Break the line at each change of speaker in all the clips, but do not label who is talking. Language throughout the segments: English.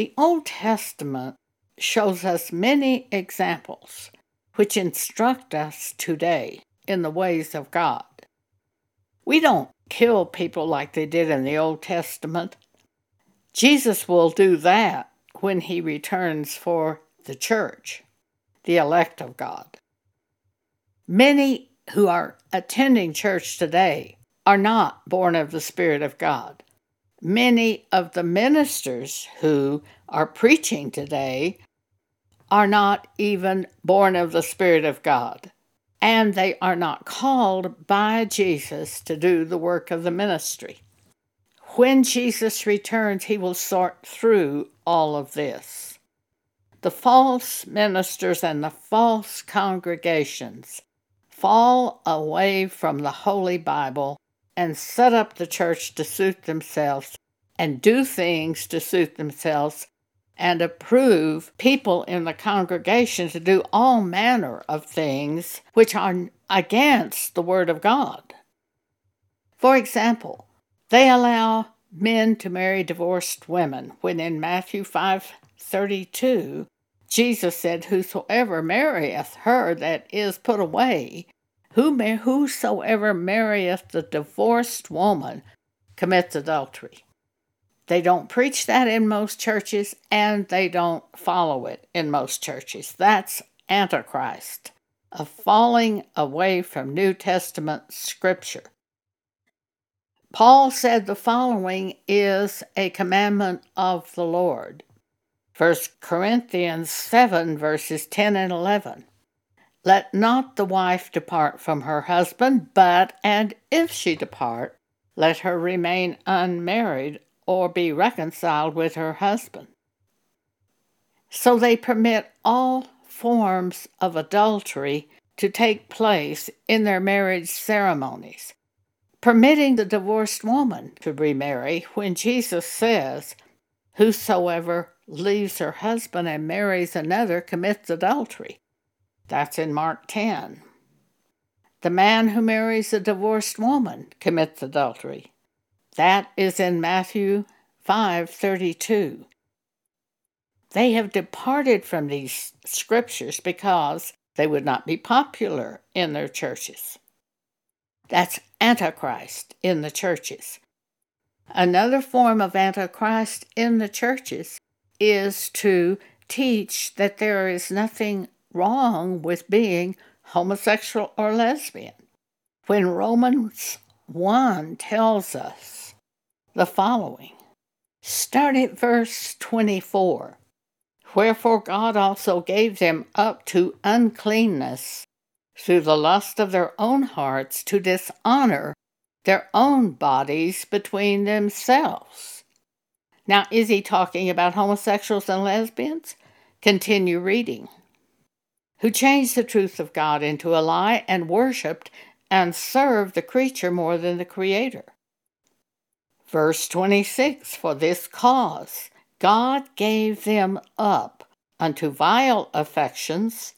The Old Testament shows us many examples which instruct us today in the ways of God. We don't kill people like they did in the Old Testament. Jesus will do that when he returns for the church, the elect of God. Many who are attending church today are not born of the Spirit of God. Many of the ministers who are preaching today are not even born of the Spirit of God, and they are not called by Jesus to do the work of the ministry. When Jesus returns, he will sort through all of this. The false ministers and the false congregations fall away from the Holy Bible and set up the church to suit themselves and do things to suit themselves and approve people in the congregation to do all manner of things which are against the Word of God. For example, they allow men to marry divorced women when in Matthew 5:32 Jesus said whosoever marrieth her that is put away who may, whosoever marrieth the divorced woman commits adultery. They don't preach that in most churches and they don't follow it in most churches. That's Antichrist, a falling away from New Testament scripture. Paul said the following is a commandment of the Lord. 1 Corinthians 7, verses 10 and 11. Let not the wife depart from her husband, but, and if she depart, let her remain unmarried or be reconciled with her husband. So they permit all forms of adultery to take place in their marriage ceremonies, permitting the divorced woman to remarry when Jesus says, Whosoever leaves her husband and marries another commits adultery. That's in Mark 10. The man who marries a divorced woman commits adultery. That is in Matthew 5:32. They have departed from these scriptures because they would not be popular in their churches. That's Antichrist in the churches. Another form of Antichrist in the churches is to teach that there is nothing wrong with being homosexual or lesbian. When Romans 1 tells us the following. Start at verse 24. Wherefore God also gave them up to uncleanness through the lust of their own hearts to dishonor their own bodies between themselves. Now, is he talking about homosexuals and lesbians? Continue reading. Who changed the truth of God into a lie and worshiped and served the creature more than the Creator Verse 26 For this cause God gave them up unto vile affections,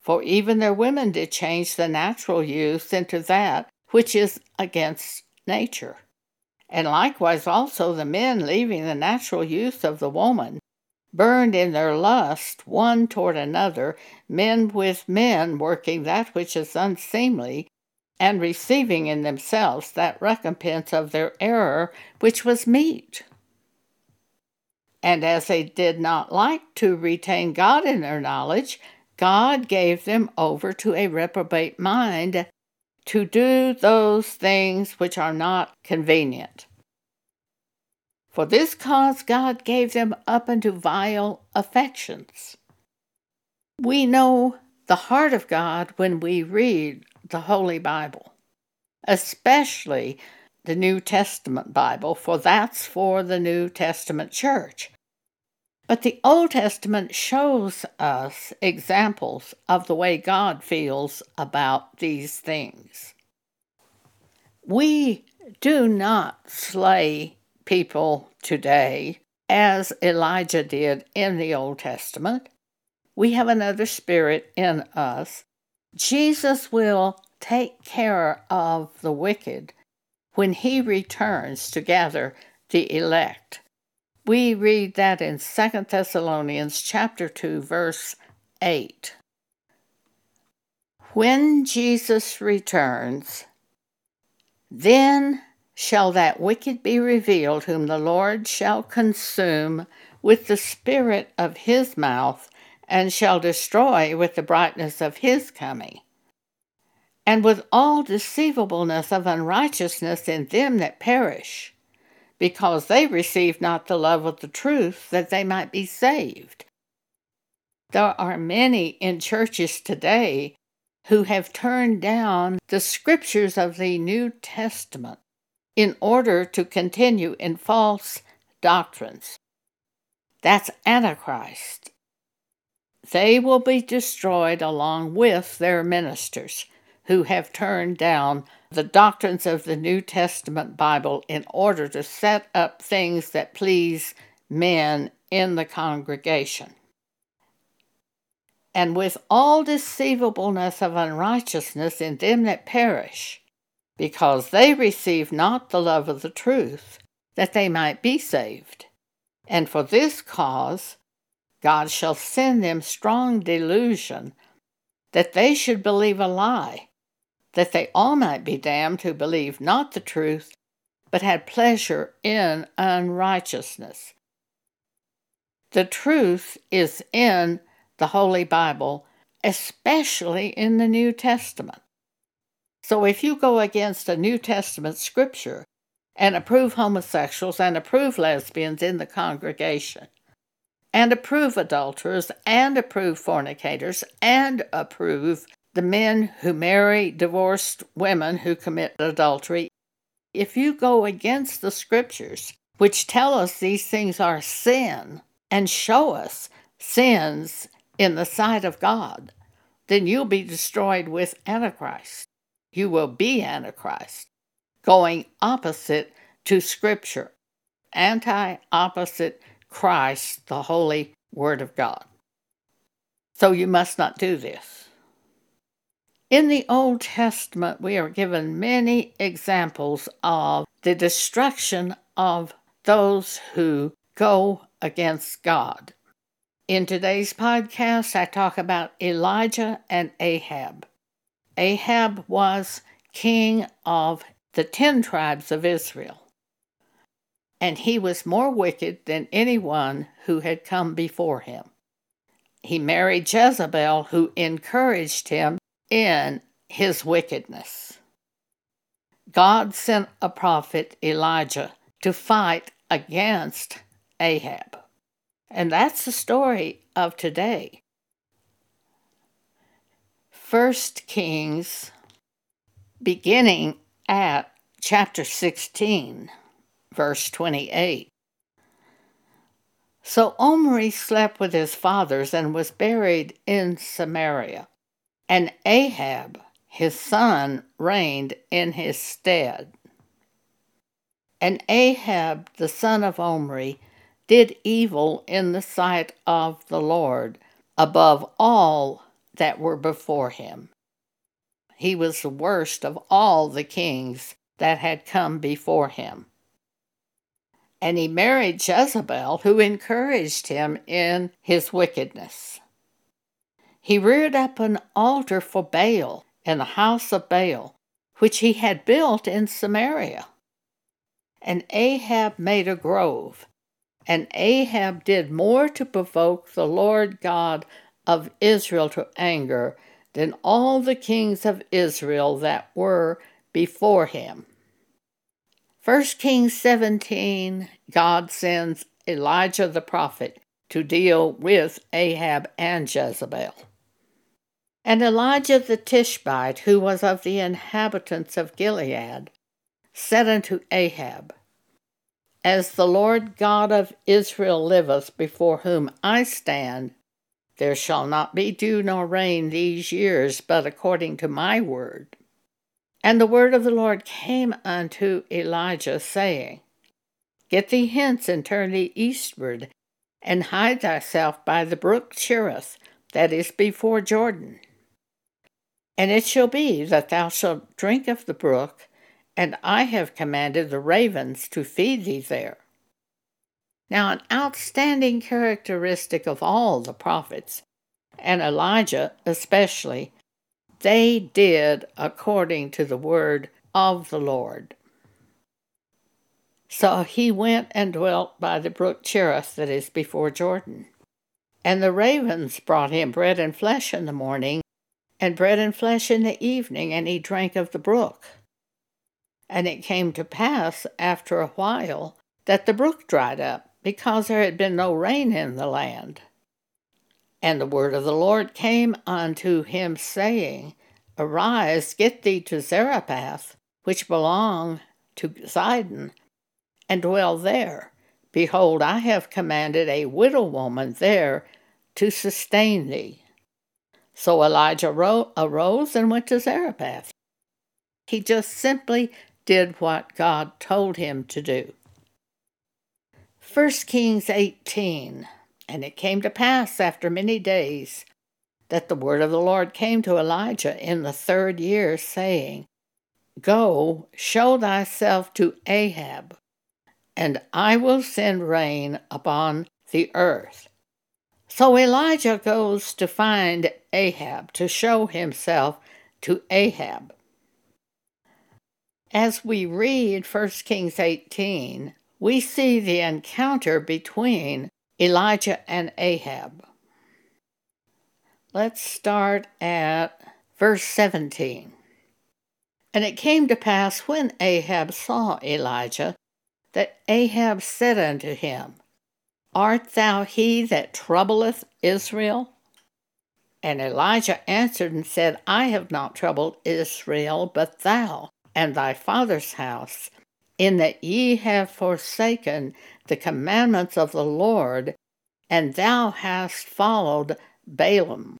for even their women did change the natural use into that which is against nature. And likewise also the men, leaving the natural use of the woman, burned in their lust one toward another, men with men, working that which is unseemly, and receiving in themselves that recompense of their error which was meet. And as they did not like to retain God in their knowledge, God gave them over to a reprobate mind to do those things which are not convenient. For this cause God gave them up unto vile affections. We know the heart of God when we read the Holy Bible, especially the New Testament Bible, for that's for the New Testament church. But the Old Testament shows us examples of the way God feels about these things. We do not slay people today as Elijah did in the Old Testament. We have another spirit in us Jesus will take care of the wicked when he returns to gather the elect. We read that in 2 Thessalonians chapter 2 verse 8. When Jesus returns, then shall that wicked be revealed, whom the Lord shall consume with the spirit of his mouth, and shall destroy with the brightness of his coming. And with all deceivableness of unrighteousness in them that perish, because they receive not the love of the truth, that they might be saved. There are many in churches today who have turned down the scriptures of the New Testament in order to continue in false doctrines. That's Antichrist. They will be destroyed along with their ministers who have turned down the doctrines of the New Testament Bible in order to set up things that please men in the congregation. And with all deceivableness of unrighteousness in them that perish, because they receive not the love of the truth, that they might be saved. And for this cause God shall send them strong delusion, that they should believe a lie, that they all might be damned who believe not the truth, but had pleasure in unrighteousness. The truth is in the Holy Bible, especially in the New Testament. So if you go against a New Testament scripture and approve homosexuals and approve lesbians in the congregation, and approve adulterers and approve fornicators and approve the men who marry divorced women who commit adultery, if you go against the scriptures, which tell us these things are sin and show us sins in the sight of God, then you'll be destroyed with Antichrist you will be Antichrist, going opposite to Scripture, anti opposite Christ, the Holy Word of God. So you must not do this. In the Old Testament, we are given many examples of the destruction of those who go against God. In today's podcast, I talk about Elijah and Ahab. Ahab was king of the ten tribes of Israel, and he was more wicked than anyone who had come before him. He married Jezebel, who encouraged him in his wickedness. God sent a prophet, Elijah, to fight against Ahab. And that's the story of today. First Kings, beginning at chapter 16, verse 28. So Omri slept with his fathers and was buried in Samaria, and Ahab, his son, reigned in his stead. And Ahab, the son of Omri, did evil in the sight of the Lord above all that were before him. He was the worst of all the kings that had come before him. And he married Jezebel, who encouraged him in his wickedness. He reared up an altar for Baal in the house of Baal, which he had built in Samaria. And Ahab made a grove, and Ahab did more to provoke the Lord God of Israel to anger than all the kings of Israel that were before him. 1 Kings 17 God sends Elijah the prophet to deal with Ahab and Jezebel. And Elijah the Tishbite, who was of the inhabitants of Gilead, said unto Ahab, As the Lord God of Israel liveth, before whom I stand, there shall not be dew nor rain these years, but according to my word. And the word of the Lord came unto Elijah, saying, Get thee hence and turn thee eastward, and hide thyself by the brook Cherith, that is before Jordan. And it shall be that thou shalt drink of the brook, and I have commanded the ravens to feed thee there. Now, an outstanding characteristic of all the prophets, and Elijah especially, they did according to the word of the Lord. So he went and dwelt by the brook Cherith that is before Jordan. And the ravens brought him bread and flesh in the morning, and bread and flesh in the evening, and he drank of the brook. And it came to pass after a while that the brook dried up, because there had been no rain in the land. And the word of the Lord came unto him, saying, Arise, get thee to Zarephath, which belong to Sidon, and dwell there. Behold, I have commanded a widow woman there to sustain thee. So Elijah arose and went to Zarephath. He just simply did what God told him to do. 1 Kings 18 And it came to pass after many days that the word of the Lord came to Elijah in the third year, saying, Go, show thyself to Ahab, and I will send rain upon the earth. So Elijah goes to find Ahab, to show himself to Ahab. As we read 1 Kings 18, we see the encounter between Elijah and Ahab. Let's start at verse 17. And it came to pass when Ahab saw Elijah that Ahab said unto him, Art thou he that troubleth Israel? And Elijah answered and said, I have not troubled Israel, but thou and thy father's house, in that ye have forsaken the commandments of the Lord, and thou hast followed Baalim.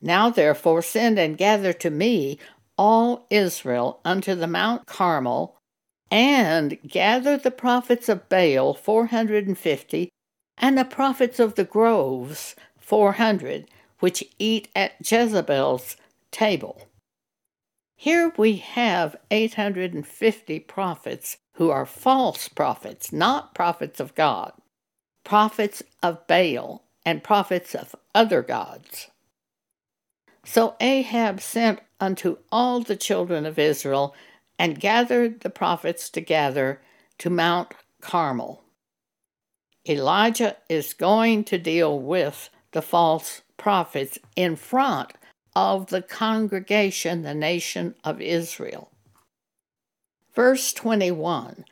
Now therefore send and gather to me all Israel unto the Mount Carmel, and gather the prophets of Baal four hundred and fifty, and the prophets of the groves four hundred, which eat at Jezebel's table. Here we have 850 prophets who are false prophets, not prophets of God, prophets of Baal, and prophets of other gods. So Ahab sent unto all the children of Israel and gathered the prophets together to Mount Carmel. Elijah is going to deal with the false prophets in front of the congregation, the nation of Israel. Verse 21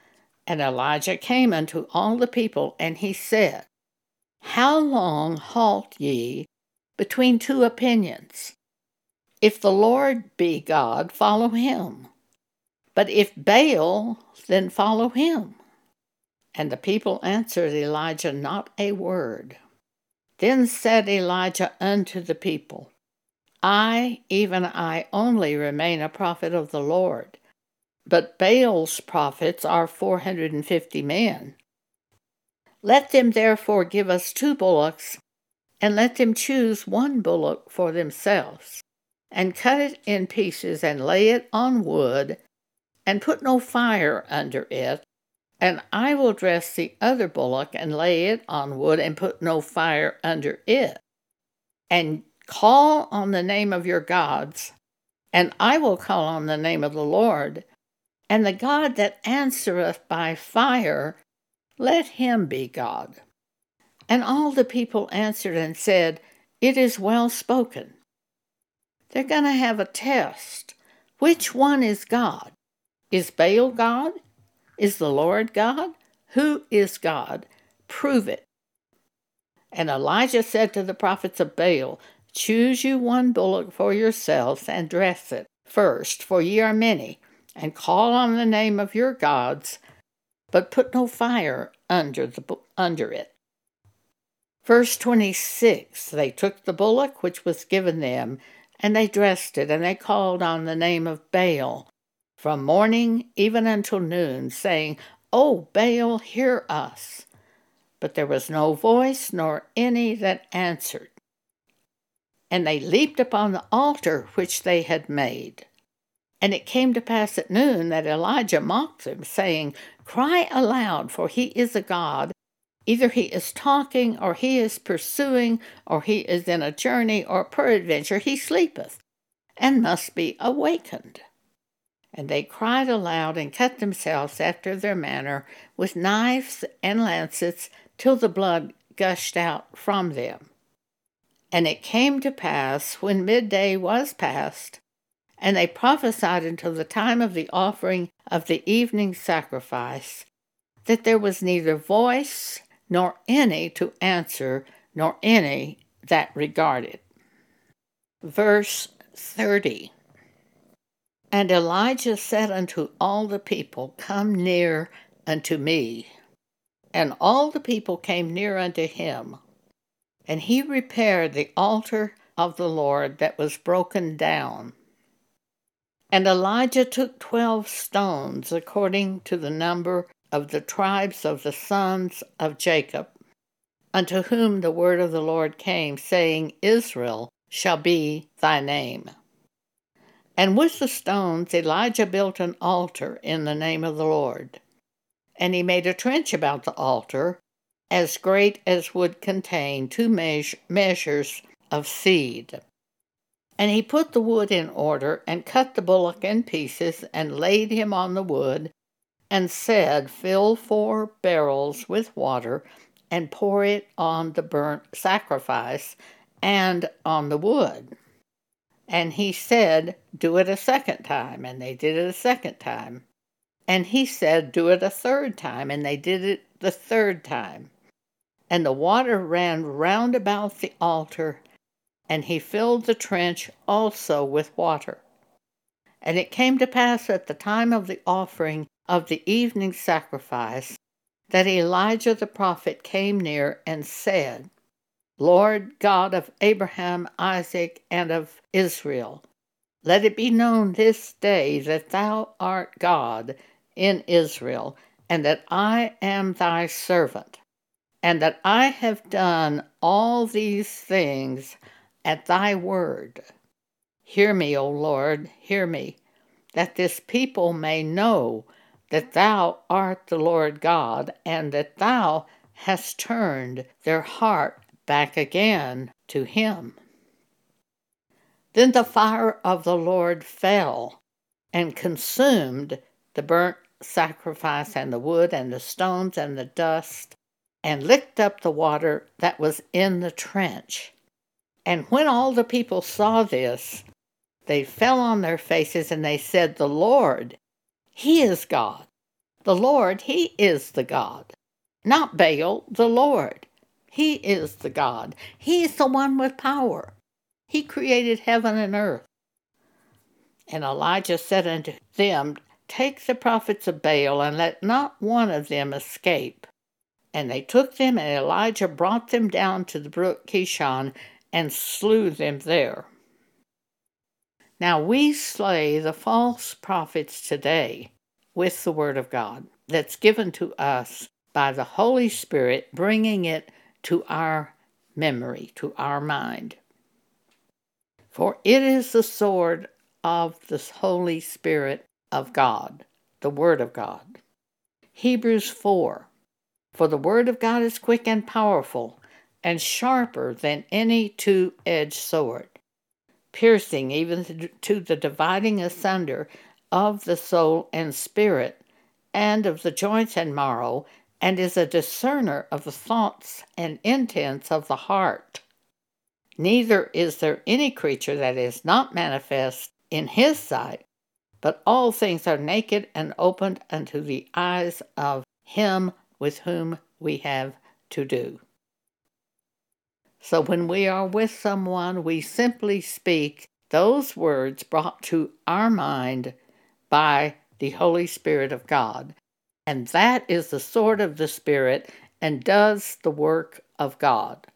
And Elijah came unto all the people, and he said, How long halt ye between two opinions? If the Lord be God, follow him. But if Baal, then follow him. And the people answered Elijah not a word. Then said Elijah unto the people, I, even I only, remain a prophet of the Lord. But Baal's prophets are four hundred and fifty men. Let them therefore give us two bullocks, and let them choose one bullock for themselves, and cut it in pieces, and lay it on wood, and put no fire under it. And I will dress the other bullock, and lay it on wood, and put no fire under it. And Call on the name of your gods, and I will call on the name of the Lord. And the God that answereth by fire, let him be God. And all the people answered and said, It is well spoken. They're going to have a test. Which one is God? Is Baal God? Is the Lord God? Who is God? Prove it. And Elijah said to the prophets of Baal, Choose you one bullock for yourselves, and dress it first, for ye are many, and call on the name of your gods, but put no fire under, the, under it. Verse 26 They took the bullock which was given them, and they dressed it, and they called on the name of Baal from morning even until noon, saying, O Baal, hear us. But there was no voice nor any that answered and they leaped upon the altar which they had made. And it came to pass at noon that Elijah mocked them, saying, Cry aloud, for he is a God. Either he is talking, or he is pursuing, or he is in a journey, or peradventure he sleepeth, and must be awakened. And they cried aloud and cut themselves after their manner with knives and lancets till the blood gushed out from them. And it came to pass, when midday was past, and they prophesied until the time of the offering of the evening sacrifice, that there was neither voice nor any to answer, nor any that regarded. Verse 30 And Elijah said unto all the people, Come near unto me. And all the people came near unto him. And he repaired the altar of the Lord that was broken down. And Elijah took twelve stones, according to the number of the tribes of the sons of Jacob, unto whom the word of the Lord came, saying, Israel shall be thy name. And with the stones Elijah built an altar in the name of the Lord. And he made a trench about the altar, as great as would contain two measures of seed. And he put the wood in order, and cut the bullock in pieces, and laid him on the wood, and said, Fill four barrels with water, and pour it on the burnt sacrifice and on the wood. And he said, Do it a second time. And they did it a second time. And he said, Do it a third time. And they did it the third time. And the water ran round about the altar, and he filled the trench also with water. And it came to pass at the time of the offering of the evening sacrifice that Elijah the prophet came near and said, Lord God of Abraham, Isaac, and of Israel, let it be known this day that thou art God in Israel, and that I am thy servant, and that I have done all these things at thy word. Hear me, O Lord, hear me, that this people may know that thou art the Lord God, and that thou hast turned their heart back again to him. Then the fire of the Lord fell and consumed the burnt sacrifice and the wood and the stones and the dust, and licked up the water that was in the trench. And when all the people saw this, they fell on their faces and they said, The Lord, He is God. The Lord, He is the God. Not Baal, the Lord. He is the God. He is the one with power. He created heaven and earth. And Elijah said unto them, Take the prophets of Baal, and let not one of them escape. And they took them, and Elijah brought them down to the brook Kishon, and slew them there. Now we slay the false prophets today with the Word of God that's given to us by the Holy Spirit, bringing it to our memory, to our mind. For it is the sword of the Holy Spirit of God, the Word of God. Hebrews 4 For the Word of God is quick and powerful and sharper than any two edged sword, piercing even to the dividing asunder of the soul and spirit, and of the joints and marrow, and is a discerner of the thoughts and intents of the heart. Neither is there any creature that is not manifest in his sight, but all things are naked and opened unto the eyes of him with whom we have to do. So when we are with someone, we simply speak those words brought to our mind by the Holy Spirit of God. And that is the sword of the Spirit and does the work of God.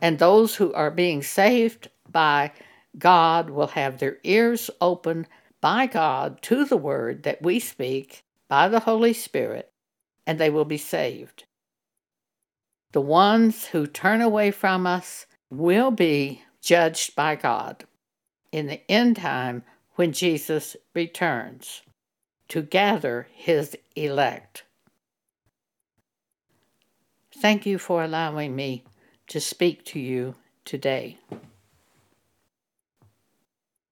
And those who are being saved by God will have their ears open by God to the word that we speak by the Holy Spirit, and they will be saved. The ones who turn away from us will be judged by God in the end time when Jesus returns. to gather his elect. Thank you for allowing me to speak to you today.